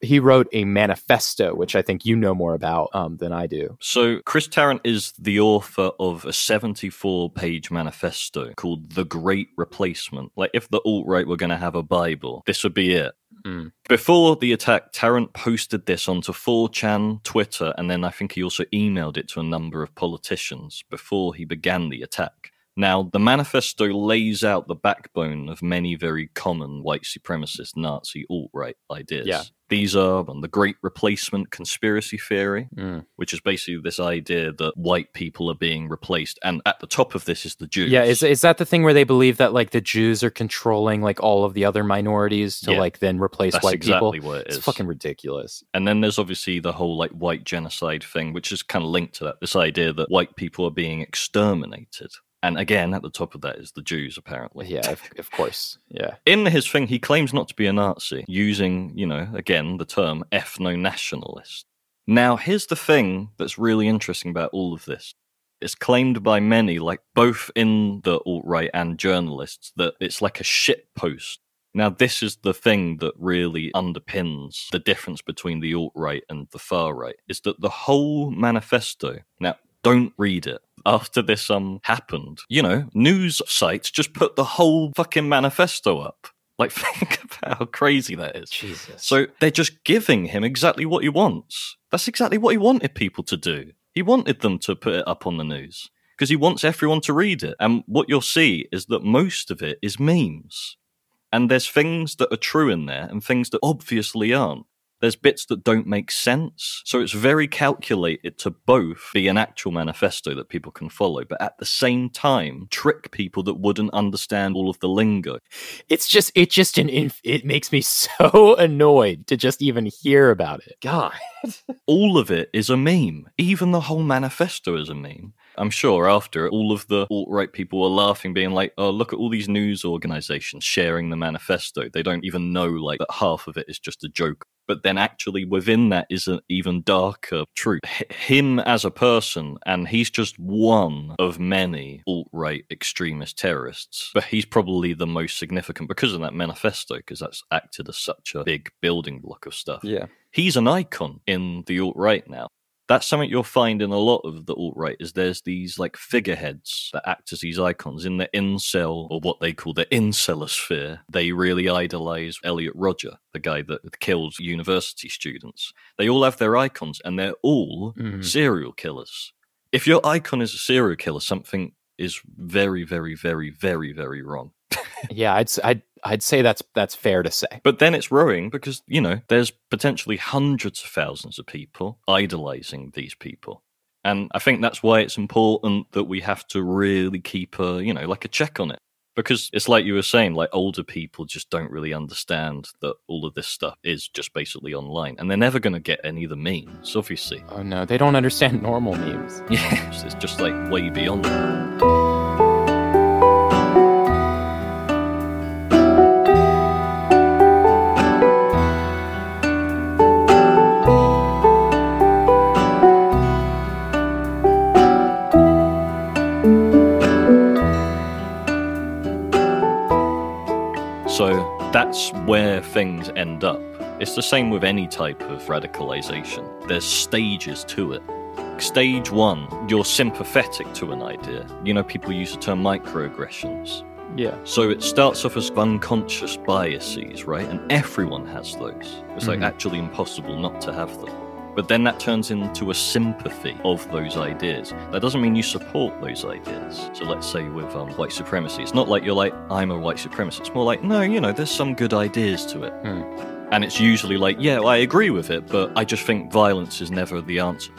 He wrote a manifesto, which I think you know more about um, than I do. So, Chris Tarrant is the author of a 74 page manifesto called The Great Replacement. Like, if the alt right were going to have a Bible, this would be it. Mm. Before the attack, Tarrant posted this onto 4chan, Twitter, and then I think he also emailed it to a number of politicians before he began the attack. Now, the manifesto lays out the backbone of many very common white supremacist Nazi alt right ideas. Yeah. These are um, the Great Replacement conspiracy theory, Mm. which is basically this idea that white people are being replaced, and at the top of this is the Jews. Yeah, is is that the thing where they believe that like the Jews are controlling like all of the other minorities to Yeah. like then replace That's white exactly people? what it is. It's fucking ridiculous. And then there's obviously the whole like white genocide thing, which is kind of linked to that. This idea that white people are being exterminated. And again, at the top of that is the Jews, apparently. Yeah, of, of course. Yeah. In his thing, he claims not to be a Nazi, using, you know, again, the term ethno nationalist. Now, here's the thing that's really interesting about all of this. It's claimed by many, like both in the alt right and journalists, that it's like a shit post. Now, this is the thing that really underpins the difference between the alt right and the far right, is that the whole manifesto. Now, don't read it. After this um happened, you know, news sites just put the whole fucking manifesto up. Like, think about how crazy that is. Jesus. So they're just giving him exactly what he wants. That's exactly what he wanted people to do. He wanted them to put it up on the news because he wants everyone to read it. And what you'll see is that most of it is memes. And there's things that are true in there and things that obviously aren't. There's bits that don't make sense. So it's very calculated to both be an actual manifesto that people can follow, but at the same time, trick people that wouldn't understand all of the lingo. it's just it just an inf- it makes me so annoyed to just even hear about it. God. all of it is a meme. Even the whole manifesto is a meme. I'm sure after all of the alt right people were laughing, being like, oh, look at all these news organizations sharing the manifesto. They don't even know, like, that half of it is just a joke. But then actually within that is an even darker truth. H- him as a person, and he's just one of many alt right extremist terrorists. But he's probably the most significant because of that manifesto, because that's acted as such a big building block of stuff Yeah. he's an icon in the alt right now. That's something you'll find in a lot of the alt right is there's these like figureheads that act as these icons in the incel or what they call the incelosphere. They really idolize Elliot Rodger, the guy that killed university students. They all have their icons and they're all Mhm. serial killers. If your icon is a serial killer, something is very, very, very, very, very wrong. Yeah, I'd I'd I'd say that's that's fair to say. But then it's rowing because, you know, there's potentially hundreds of thousands of people idolizing these people. And I think that's why it's important that we have to really keep a, you know, like a check on it. Because it's like you were saying, like older people just don't really understand that all of this stuff is just basically online. And they're never going to get any of the memes, obviously. Oh no, they don't understand normal memes. Yeah, it's- it's just like way beyond that. Things end up. It's the same with any type of radicalization. There's stages to it. Stage one, you're sympathetic to an idea. You know, people use the term microaggressions. Yeah. So it starts off as unconscious biases, right? And everyone has those. It's like Mhm. actually impossible not to have them. But then that turns into a sympathy of those ideas. That doesn't mean you support those ideas. So let's say with um, white supremacy, it's not like you're like, I'm a white supremacist. It's more like, no, you know, there's some good ideas to it. Hmm. And it's usually like, yeah, I agree with it, but I just think violence is never the answer.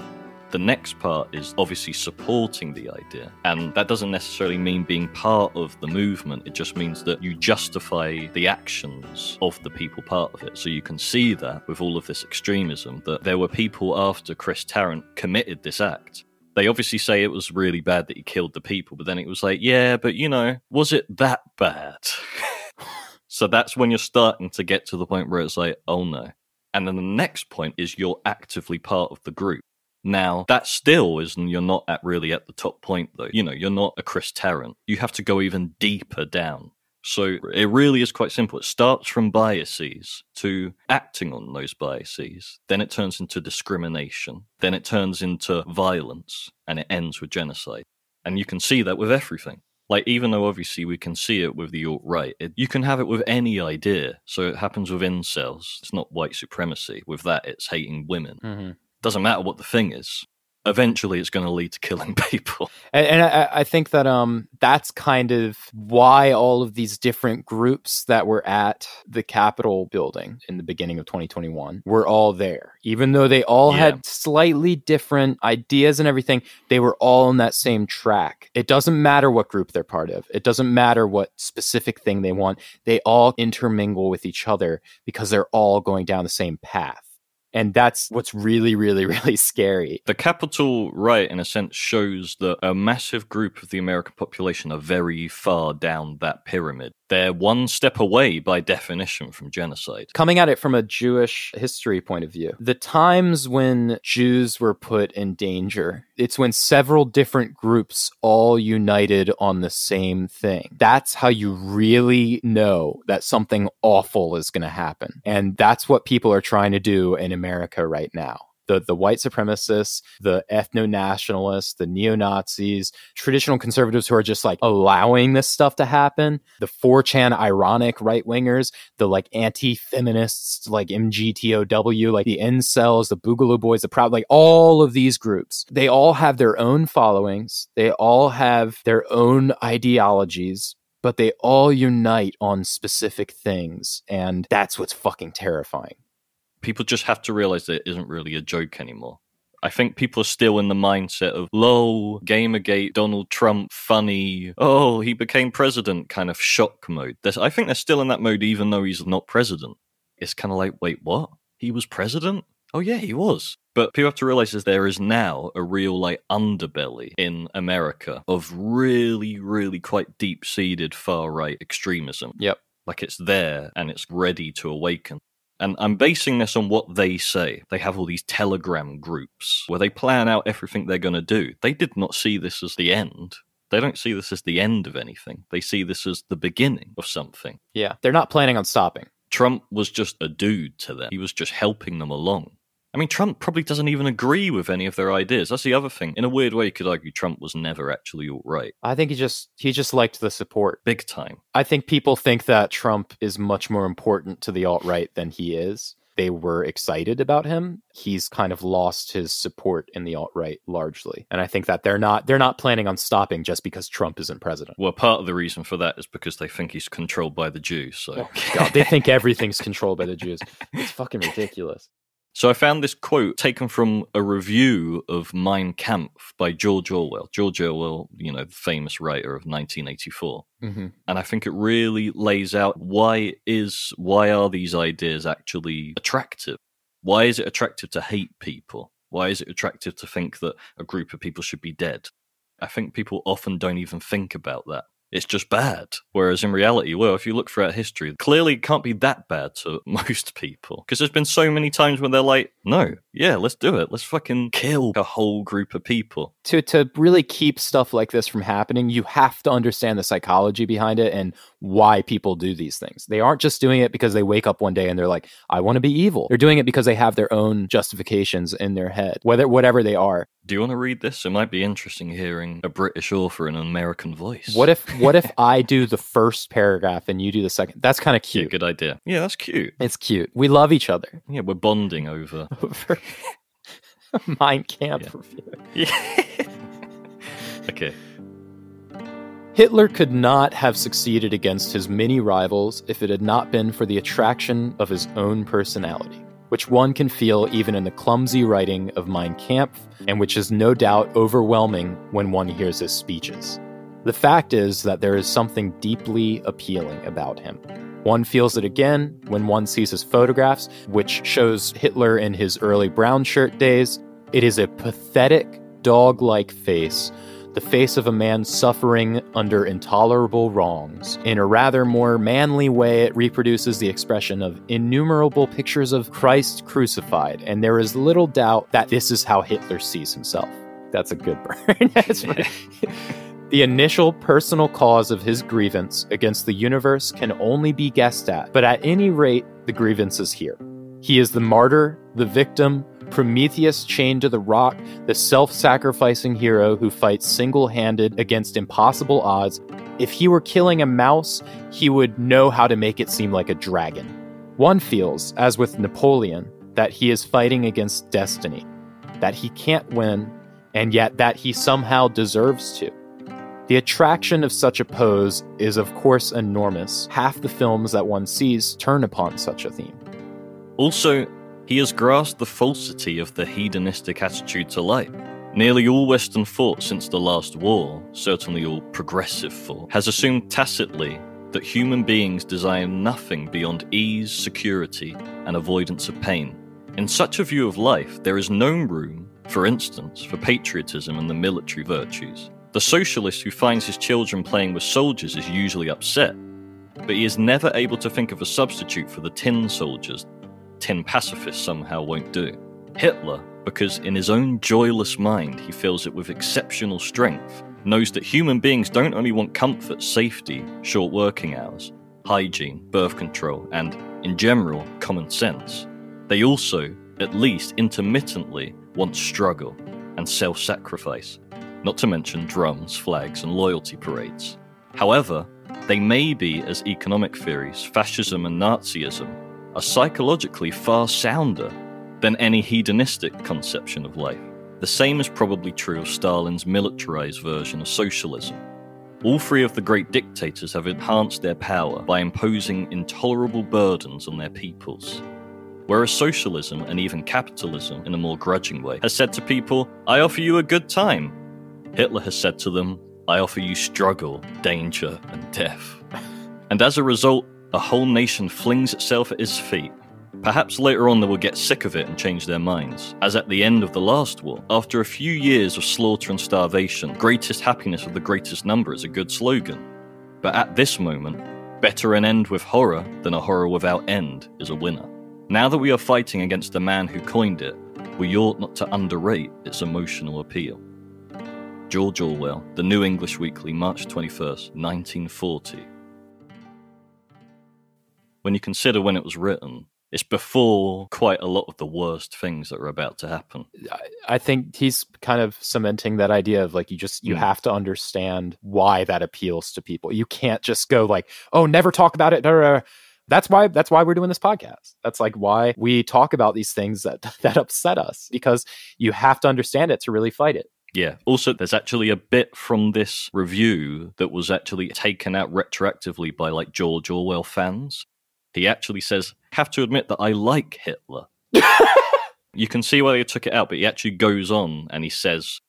The next part is obviously supporting the idea. And that doesn't necessarily mean being part of the movement. It just means that you justify the actions of the people part of it. So you can see that with all of this extremism, that there were people after Chris Tarrant committed this act. They obviously say it was really bad that he killed the people, but then it was like, yeah, but you know, was it that bad? so that's when you're starting to get to the point where it's like, oh no. And then the next point is you're actively part of the group. Now, that still isn't, you're not at really at the top point though. You know, you're not a Chris Tarrant. You have to go even deeper down. So it really is quite simple. It starts from biases to acting on those biases. Then it turns into discrimination. Then it turns into violence and it ends with genocide. And you can see that with everything. Like, even though obviously we can see it with the alt right, you can have it with any idea. So it happens with incels. It's not white supremacy. With that, it's hating women. hmm Doesn't matter what the thing is. Eventually, it's going to lead to killing people. And, and I, I think that um that's kind of why all of these different groups that were at the Capitol building in the beginning of 2021 were all there, even though they all Yeah. had slightly different ideas and everything. They were all on that same track. It doesn't matter what group they're part of. It doesn't matter what specific thing they want. They all intermingle with each other because they're all going down the same path. And that's what's really, really, really scary. The Capitol right, in a sense, shows that a massive group of the American population are very far down that pyramid. They're one step away, by definition, from genocide. coming at it from a Jewish history point of view, the times when Jews were put in danger, it's when several different groups all united on the same thing. That's how you really know that something awful is going to happen. And that's what people are trying to do in America right now. The, the white supremacists, the ethno nationalists, the neo Nazis, traditional conservatives who are just like allowing this stuff to happen, the 4chan ironic right wingers, the like anti-feminists like MGTOW, like the incels, the Boogaloo Boys, the Proud, like all of these groups. They all have their own followings. They all have their own ideologies, but they all unite on specific things, and that's what's fucking terrifying. People just have to realize that it isn't really a joke anymore. I think people are still in the mindset of, lol, Gamergate, Donald Trump, funny, oh, he became president kind of shock mode. There's, I think they're still in that mode even though he's not president. It's kind of like, wait, what? He was president? Oh, yeah, he was. But people have to realize is there is now a real like underbelly in America of really, really quite deep seated far right extremism. Yep. Like it's there and it's ready to awaken. And I'm basing this on what they say. They have all these telegram groups where they plan out everything they're going to do. They did not see this as the end. They don't see this as the end of anything. They see this as the beginning of something. Yeah, they're not planning on stopping. Trump was just a dude to them. He was just helping them along. I mean, Trump probably doesn't even agree with any of their ideas. That's the other thing. In a weird way, you could argue Trump was never actually alt right. I think he just he just liked the support. Big time. I think people think that Trump is much more important to the alt right than he is. They were excited about him. He's kind of lost his support in the alt right largely, and I think that they're not they're not planning on stopping just because Trump isn't president. Well, part of the reason for that is because they think he's controlled by the Jews. So oh, God, they think everything's controlled by the Jews. It's fucking ridiculous. So I found this quote taken from a review of Mein Kampf by George Orwell. George Orwell, you know, the famous writer of 1984. Mm-hmm. And I think it really lays out why is why are these ideas actually attractive? Why is it attractive to hate people? Why is it attractive to think that a group of people should be dead? I think people often don't even think about that. It's just bad. Whereas in reality, well, if you look throughout history, clearly it can't be that bad to most people. Because there's been so many times when they're like, no, yeah, let's do it. Let's fucking kill a whole group of people. To to really keep stuff like this from happening, you have to understand the psychology behind it and why people do these things. They aren't just doing it because they wake up one day and they're like, I want to be evil. They're doing it because they have their own justifications in their head, whether whatever they are. Do you want to read this? It might be interesting hearing a British author in an American voice. What if what if I do the first paragraph and you do the second? That's kind of Yeah, cute. good idea. Yeah, that's cute. It's cute. We love each other. Yeah, we're bonding over. Over Mein Kampf Yeah. review. Yeah. okay. Hitler could not have succeeded against his many rivals if it had not been for the attraction of his own personality, which one can feel even in the clumsy writing of Mein Kampf, and which is no doubt overwhelming when one hears his speeches. The fact is that there is something deeply appealing about him. One feels it again when one sees his photographs, which shows Hitler in his early brown shirt days. It is a pathetic, dog like face the face of a man suffering under intolerable wrongs. In a rather more manly way, it reproduces the expression of innumerable pictures of Christ crucified, and there is little doubt that this is how Hitler sees himself. That's a good burn. The initial personal cause of his grievance against the universe can only be guessed at, but at any rate, the grievance is here. He is the martyr, the victim, Prometheus chained to the rock, the self sacrificing hero who fights single handed against impossible odds. If he were killing a mouse, he would know how to make it seem like a dragon. One feels, as with Napoleon, that he is fighting against destiny, that he can't win, and yet that he somehow deserves to. The attraction of such a pose is, of course, enormous. Half the films that one sees turn upon such a theme. Also, he has grasped the falsity of the hedonistic attitude to life. Nearly all Western thought since the last war, certainly all progressive thought, has assumed tacitly that human beings desire nothing beyond ease, security, and avoidance of pain. In such a view of life, there is no room, for instance, for patriotism and the military virtues. The socialist who finds his children playing with soldiers is usually upset, but he is never able to think of a substitute for the tin soldiers tin pacifists somehow won't do. Hitler, because in his own joyless mind he feels it with exceptional strength, knows that human beings don't only want comfort, safety, short working hours, hygiene, birth control, and, in general, common sense. They also, at least intermittently, want struggle and self sacrifice, not to mention drums, flags, and loyalty parades. However, they may be, as economic theories, fascism and Nazism, are psychologically far sounder than any hedonistic conception of life. The same is probably true of Stalin's militarized version of socialism. All three of the great dictators have enhanced their power by imposing intolerable burdens on their peoples. Whereas socialism and even capitalism, in a more grudging way, has said to people, I offer you a good time. Hitler has said to them, I offer you struggle, danger, and death. And as a result, a whole nation flings itself at his feet. Perhaps later on they will get sick of it and change their minds, as at the end of the last war. After a few years of slaughter and starvation, greatest happiness of the greatest number is a good slogan. But at this moment, better an end with horror than a horror without end is a winner. Now that we are fighting against the man who coined it, we ought not to underrate its emotional appeal. George Orwell, The New English Weekly, March 21st, 1940 when you consider when it was written, it's before quite a lot of the worst things that are about to happen. I think he's kind of cementing that idea of like you just you Mm. have to understand why that appeals to people. You can't just go like, "Oh, never talk about it." da, da, da." That's why that's why we're doing this podcast. That's like why we talk about these things that that upset us because you have to understand it to really fight it. Yeah. Also, there's actually a bit from this review that was actually taken out retroactively by like George Orwell fans. He actually says, "Have to admit that I like Hitler." You can see why they took it out, but he actually goes on and he says,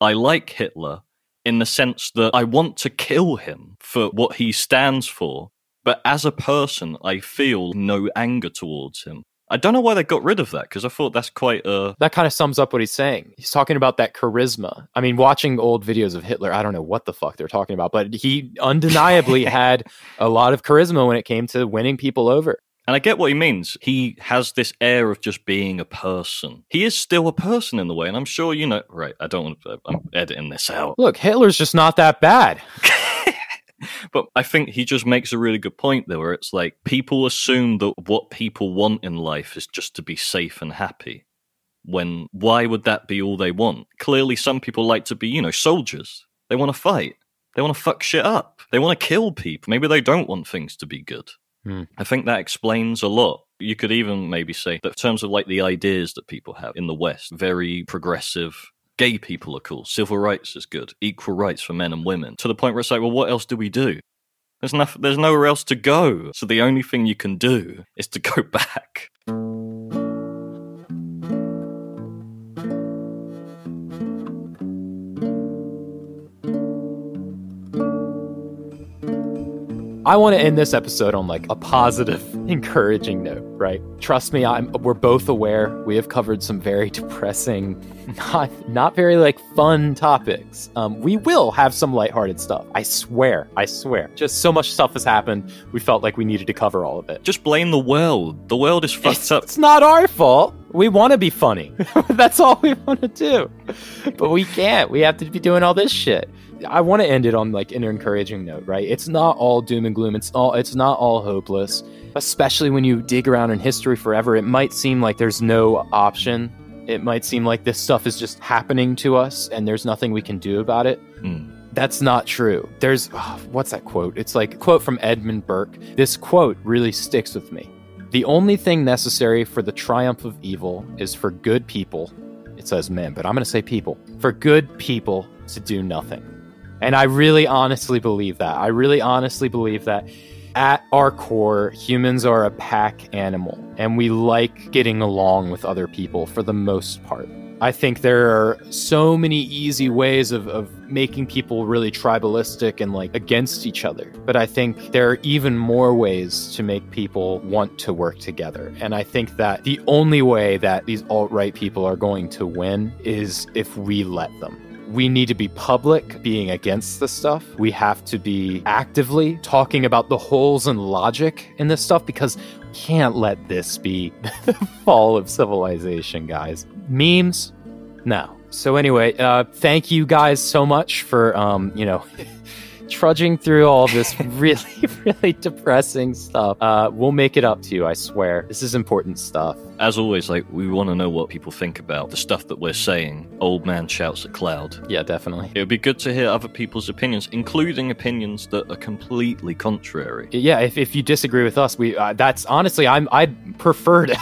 I like Hitler in the sense that I want to kill him for what he stands for, but as a person, I feel no anger towards him. I don't know why they got rid of that because I thought that's quite a. That kind of sums up what he's saying. He's talking about that charisma. I mean, watching old videos of Hitler, I don't know what the fuck they're talking about, but he undeniably had a lot of charisma when it came to winning people over. And I get what he means. He has this air of just being a person. He is still a person in the way, and I'm sure you know. Right, I don't want to. I'm editing this out. Look, Hitler's just not that bad. But I think he just makes a really good point there, where it's like people assume that what people want in life is just to be safe and happy. When why would that be all they want? Clearly, some people like to be, you know, soldiers. They want to fight. They want to fuck shit up. They want to kill people. Maybe they don't want things to be good. Hmm. I think that explains a lot. You could even maybe say that in terms of like the ideas that people have in the West, very progressive. Gay people are cool. Civil rights is good. Equal rights for men and women. To the point where it's like, well, what else do we do? There's nothing. There's nowhere else to go. So the only thing you can do is to go back. I want to end this episode on like a positive, encouraging note, right? Trust me, I'm we're both aware we have covered some very depressing, not not very like fun topics. Um, we will have some lighthearted stuff. I swear, I swear. Just so much stuff has happened. We felt like we needed to cover all of it. Just blame the world. The world is fucked It's, up. it's not our fault. We want to be funny. That's all we want to do. But we can't. We have to be doing all this shit. I want to end it on like an encouraging note, right? It's not all doom and gloom. It's all it's not all hopeless. Especially when you dig around in history forever, it might seem like there's no option. It might seem like this stuff is just happening to us and there's nothing we can do about it. Hmm. That's not true. There's oh, what's that quote? It's like a quote from Edmund Burke. This quote really sticks with me. The only thing necessary for the triumph of evil is for good people. It says men, but I'm going to say people. For good people to do nothing. And I really honestly believe that. I really honestly believe that at our core, humans are a pack animal and we like getting along with other people for the most part. I think there are so many easy ways of, of making people really tribalistic and like against each other. But I think there are even more ways to make people want to work together. And I think that the only way that these alt right people are going to win is if we let them we need to be public being against this stuff. We have to be actively talking about the holes in logic in this stuff because we can't let this be the fall of civilization, guys. Memes? No. So anyway, uh, thank you guys so much for um, you know, trudging through all this really, really depressing stuff. Uh, we'll make it up to you, I swear. This is important stuff. As always, like we want to know what people think about the stuff that we're saying. Old man shouts at cloud. Yeah, definitely. It would be good to hear other people's opinions, including opinions that are completely contrary. yeah if, if you disagree with us we uh, that's honestly i'm i prefer to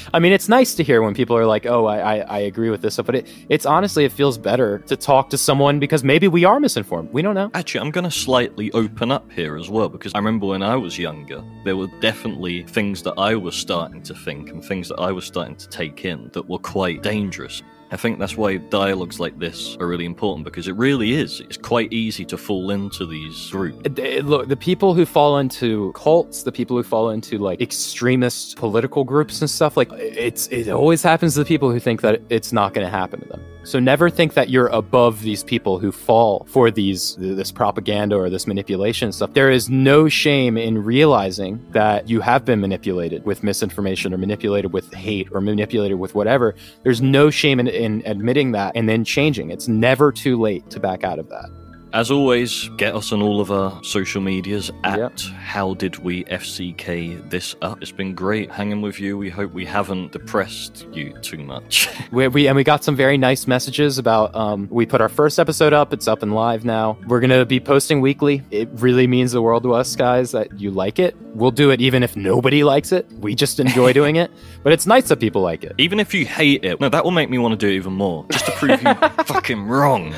i mean it's nice to hear when people are like oh I, I i agree with this stuff but it it's honestly it feels better to talk to someone because maybe we are misinformed we don't know Actually, I'm going to slightly open up here as well because I remember when I was younger, there were definitely things that I was starting to think and things that I was starting to take in that were quite dangerous. I think that's why dialogues like this are really important because it really is. It's quite easy to fall into these groups. Uh, look the people who fall into cults the people who fall into like extremist political groups and stuff like it's it always happens to the people who think that it's not going to happen to them so never think that you're above these people who fall for these this propaganda or this manipulation stuff there is no shame in realizing that you have been manipulated with misinformation or manipulated with hate or manipulated with whatever there's no shame in, in admitting that and then changing. It's never too late to back out of that As always, get us on all of our social medias at Yep. How Did We FCK This Up. It's been great hanging with you. We hope we haven't depressed you too much. We, we and we got some very nice messages about. Um, we put our first episode up. It's up and live now. We're gonna be posting weekly. It really means the world to us, guys, that you like it. We'll do it even if nobody likes it. We just enjoy doing it. But it's nice that people like it. even if you hate it, no, that will make me want to do it even more. Just to prove you fucking wrong.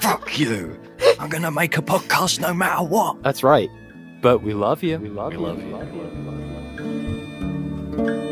Fuck you. I'm going to make a podcast no matter what. That's right. But we love you. We love we you. Love you. We love you.